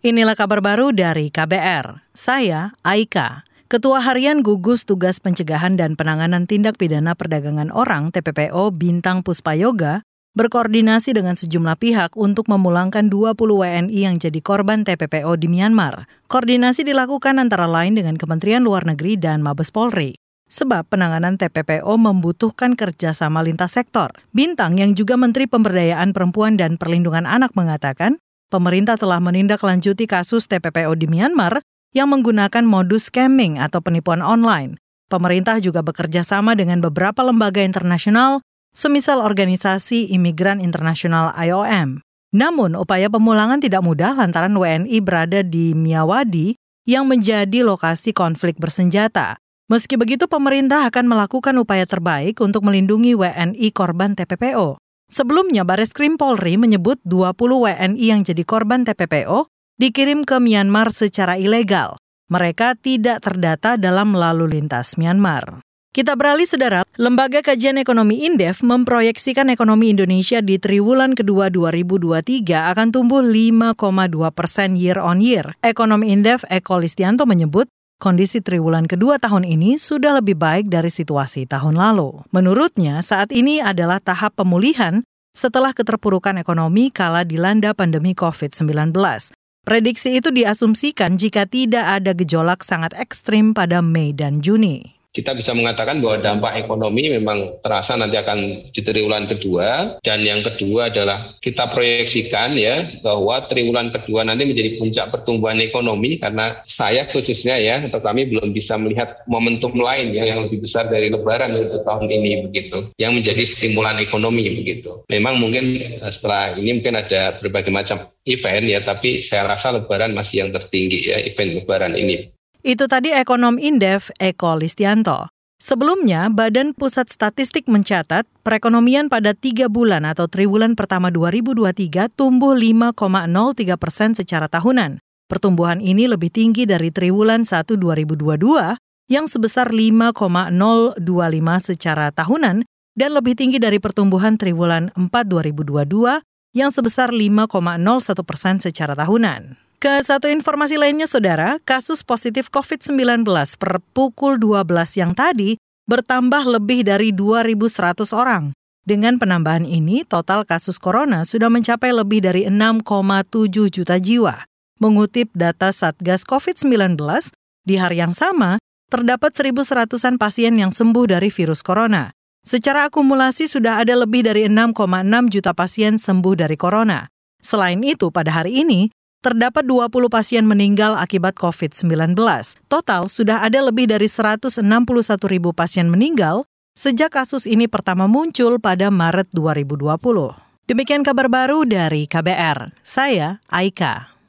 Inilah kabar baru dari KBR. Saya Aika. Ketua Harian Gugus Tugas Pencegahan dan Penanganan Tindak Pidana Perdagangan Orang TPPO Bintang Puspayoga berkoordinasi dengan sejumlah pihak untuk memulangkan 20 WNI yang jadi korban TPPO di Myanmar. Koordinasi dilakukan antara lain dengan Kementerian Luar Negeri dan Mabes Polri. Sebab penanganan TPPO membutuhkan kerjasama lintas sektor. Bintang yang juga Menteri Pemberdayaan Perempuan dan Perlindungan Anak mengatakan, pemerintah telah menindaklanjuti kasus TPPO di Myanmar yang menggunakan modus scamming atau penipuan online. Pemerintah juga bekerja sama dengan beberapa lembaga internasional, semisal Organisasi Imigran Internasional IOM. Namun, upaya pemulangan tidak mudah lantaran WNI berada di Miyawadi yang menjadi lokasi konflik bersenjata. Meski begitu, pemerintah akan melakukan upaya terbaik untuk melindungi WNI korban TPPO. Sebelumnya, Baris Krim Polri menyebut 20 WNI yang jadi korban TPPO dikirim ke Myanmar secara ilegal. Mereka tidak terdata dalam lalu lintas Myanmar. Kita beralih, saudara. Lembaga Kajian Ekonomi Indef memproyeksikan ekonomi Indonesia di triwulan kedua 2023 akan tumbuh 5,2 persen year on year. Ekonomi Indef Eko Listianto menyebut kondisi triwulan kedua tahun ini sudah lebih baik dari situasi tahun lalu. Menurutnya, saat ini adalah tahap pemulihan setelah keterpurukan ekonomi kala dilanda pandemi COVID-19. Prediksi itu diasumsikan jika tidak ada gejolak sangat ekstrim pada Mei dan Juni kita bisa mengatakan bahwa dampak ekonomi memang terasa nanti akan di triwulan kedua dan yang kedua adalah kita proyeksikan ya bahwa triwulan kedua nanti menjadi puncak pertumbuhan ekonomi karena saya khususnya ya atau kami belum bisa melihat momentum lain ya yang lebih besar dari lebaran untuk tahun ini begitu yang menjadi stimulan ekonomi begitu. Memang mungkin eh, setelah ini mungkin ada berbagai macam event ya tapi saya rasa lebaran masih yang tertinggi ya event lebaran ini. Itu tadi ekonom Indef Eko Listianto. Sebelumnya, Badan Pusat Statistik mencatat perekonomian pada tiga bulan atau triwulan pertama 2023 tumbuh 5,03 persen secara tahunan. Pertumbuhan ini lebih tinggi dari triwulan 1 2022 yang sebesar 5,025 secara tahunan dan lebih tinggi dari pertumbuhan triwulan 4 2022 yang sebesar 5,01 persen secara tahunan. Ke satu informasi lainnya, Saudara, kasus positif COVID-19 per pukul 12 yang tadi bertambah lebih dari 2.100 orang. Dengan penambahan ini, total kasus corona sudah mencapai lebih dari 6,7 juta jiwa. Mengutip data Satgas COVID-19, di hari yang sama, terdapat 1.100-an pasien yang sembuh dari virus corona. Secara akumulasi sudah ada lebih dari 6,6 juta pasien sembuh dari corona. Selain itu, pada hari ini, terdapat 20 pasien meninggal akibat COVID-19. Total sudah ada lebih dari 161 ribu pasien meninggal sejak kasus ini pertama muncul pada Maret 2020. Demikian kabar baru dari KBR. Saya Aika.